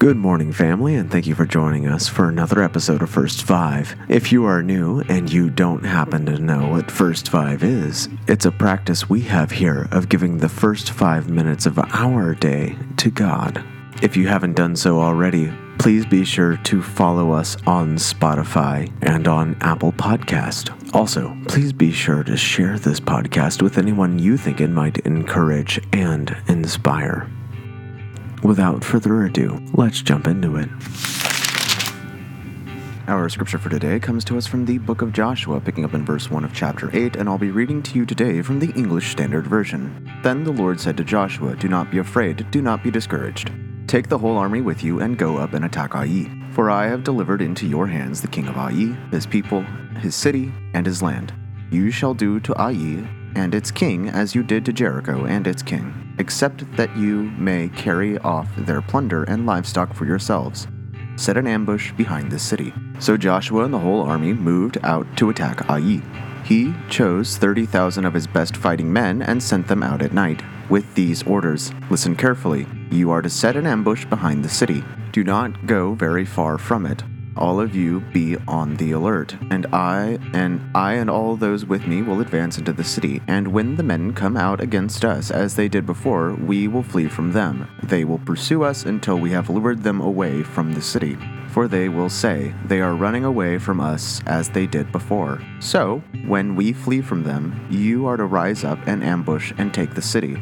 Good morning, family, and thank you for joining us for another episode of First Five. If you are new and you don't happen to know what First Five is, it's a practice we have here of giving the first five minutes of our day to God. If you haven't done so already, please be sure to follow us on Spotify and on Apple Podcast. Also, please be sure to share this podcast with anyone you think it might encourage and inspire. Without further ado, let's jump into it. Our scripture for today comes to us from the book of Joshua, picking up in verse 1 of chapter 8, and I'll be reading to you today from the English Standard Version. Then the Lord said to Joshua, Do not be afraid, do not be discouraged. Take the whole army with you and go up and attack Ai. For I have delivered into your hands the king of Ai, his people, his city, and his land. You shall do to Ai and its king as you did to Jericho and its king, except that you may carry off their plunder and livestock for yourselves. Set an ambush behind this city. So Joshua and the whole army moved out to attack Ai. He chose 30,000 of his best fighting men and sent them out at night, with these orders Listen carefully. You are to set an ambush behind the city. Do not go very far from it all of you be on the alert, and I and I and all those with me will advance into the city, and when the men come out against us as they did before, we will flee from them. They will pursue us until we have lured them away from the city. For they will say, They are running away from us as they did before. So, when we flee from them, you are to rise up and ambush and take the city.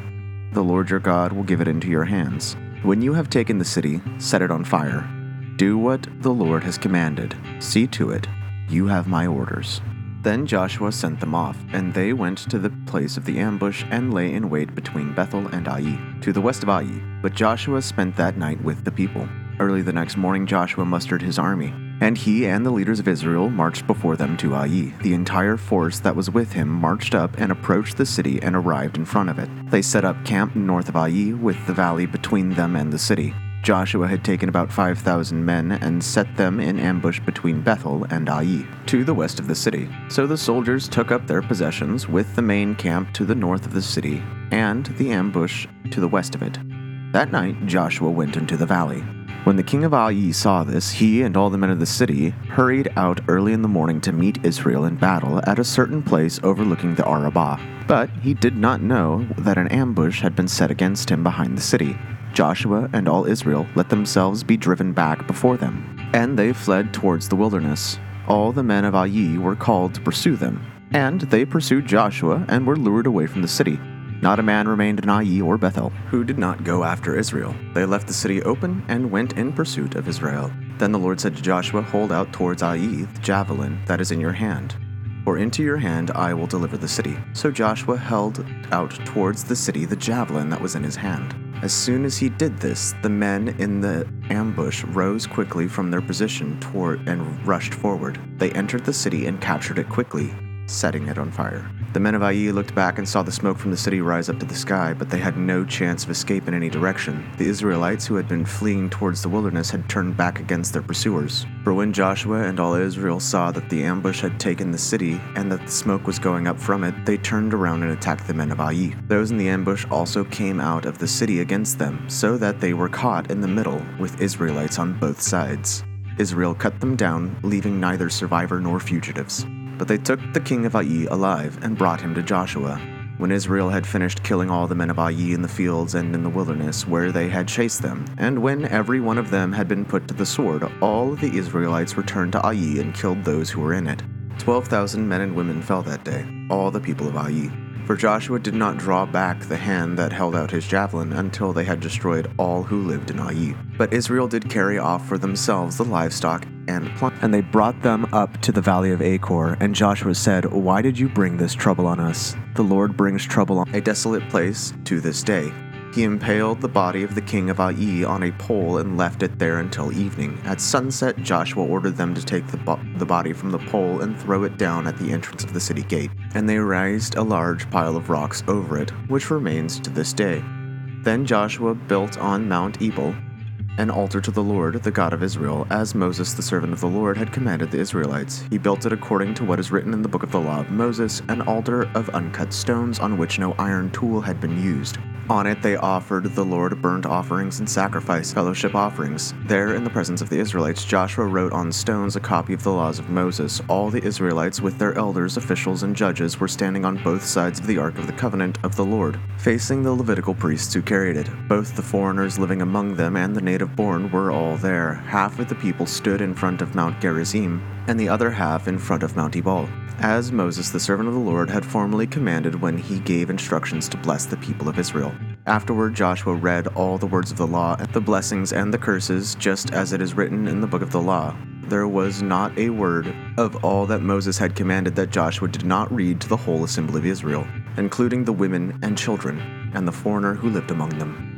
The Lord your God will give it into your hands. When you have taken the city, set it on fire do what the Lord has commanded. See to it. You have my orders. Then Joshua sent them off, and they went to the place of the ambush and lay in wait between Bethel and Ai, to the west of Ai. But Joshua spent that night with the people. Early the next morning, Joshua mustered his army, and he and the leaders of Israel marched before them to Ai. The entire force that was with him marched up and approached the city and arrived in front of it. They set up camp north of Ai, with the valley between them and the city. Joshua had taken about 5,000 men and set them in ambush between Bethel and Ai, to the west of the city. So the soldiers took up their possessions with the main camp to the north of the city and the ambush to the west of it. That night Joshua went into the valley. When the king of Ai saw this, he and all the men of the city hurried out early in the morning to meet Israel in battle at a certain place overlooking the Arabah. But he did not know that an ambush had been set against him behind the city. Joshua and all Israel let themselves be driven back before them, and they fled towards the wilderness. All the men of Ai were called to pursue them, and they pursued Joshua and were lured away from the city. Not a man remained in Ai or Bethel who did not go after Israel. They left the city open and went in pursuit of Israel. Then the Lord said to Joshua, Hold out towards Ai the javelin that is in your hand. For into your hand I will deliver the city. So Joshua held out towards the city the javelin that was in his hand. As soon as he did this, the men in the ambush rose quickly from their position toward and rushed forward. They entered the city and captured it quickly, setting it on fire. The men of Ai looked back and saw the smoke from the city rise up to the sky, but they had no chance of escape in any direction. The Israelites who had been fleeing towards the wilderness had turned back against their pursuers. For when Joshua and all Israel saw that the ambush had taken the city and that the smoke was going up from it, they turned around and attacked the men of Ai. Those in the ambush also came out of the city against them, so that they were caught in the middle with Israelites on both sides. Israel cut them down, leaving neither survivor nor fugitives. But they took the king of Ai alive and brought him to Joshua. When Israel had finished killing all the men of Ai in the fields and in the wilderness where they had chased them, and when every one of them had been put to the sword, all the Israelites returned to Ai and killed those who were in it. Twelve thousand men and women fell that day, all the people of Ai. For Joshua did not draw back the hand that held out his javelin until they had destroyed all who lived in Ai. But Israel did carry off for themselves the livestock and and they brought them up to the valley of Achor. And Joshua said, Why did you bring this trouble on us? The Lord brings trouble on a desolate place to this day. He impaled the body of the king of Ai on a pole and left it there until evening. At sunset, Joshua ordered them to take the, bo- the body from the pole and throw it down at the entrance of the city gate. And they raised a large pile of rocks over it, which remains to this day. Then Joshua built on Mount Ebal an altar to the Lord, the God of Israel, as Moses, the servant of the Lord, had commanded the Israelites. He built it according to what is written in the book of the law of Moses, an altar of uncut stones on which no iron tool had been used. On it they offered the Lord burnt offerings and sacrifice, fellowship offerings. There, in the presence of the Israelites, Joshua wrote on stones a copy of the laws of Moses. All the Israelites, with their elders, officials, and judges, were standing on both sides of the ark of the covenant of the Lord, facing the Levitical priests who carried it. Both the foreigners living among them and the native born were all there. Half of the people stood in front of Mount Gerizim, and the other half in front of Mount Ebal as Moses, the servant of the Lord, had formerly commanded when he gave instructions to bless the people of Israel. Afterward, Joshua read all the words of the law, the blessings and the curses, just as it is written in the book of the law. There was not a word of all that Moses had commanded that Joshua did not read to the whole assembly of Israel, including the women and children, and the foreigner who lived among them.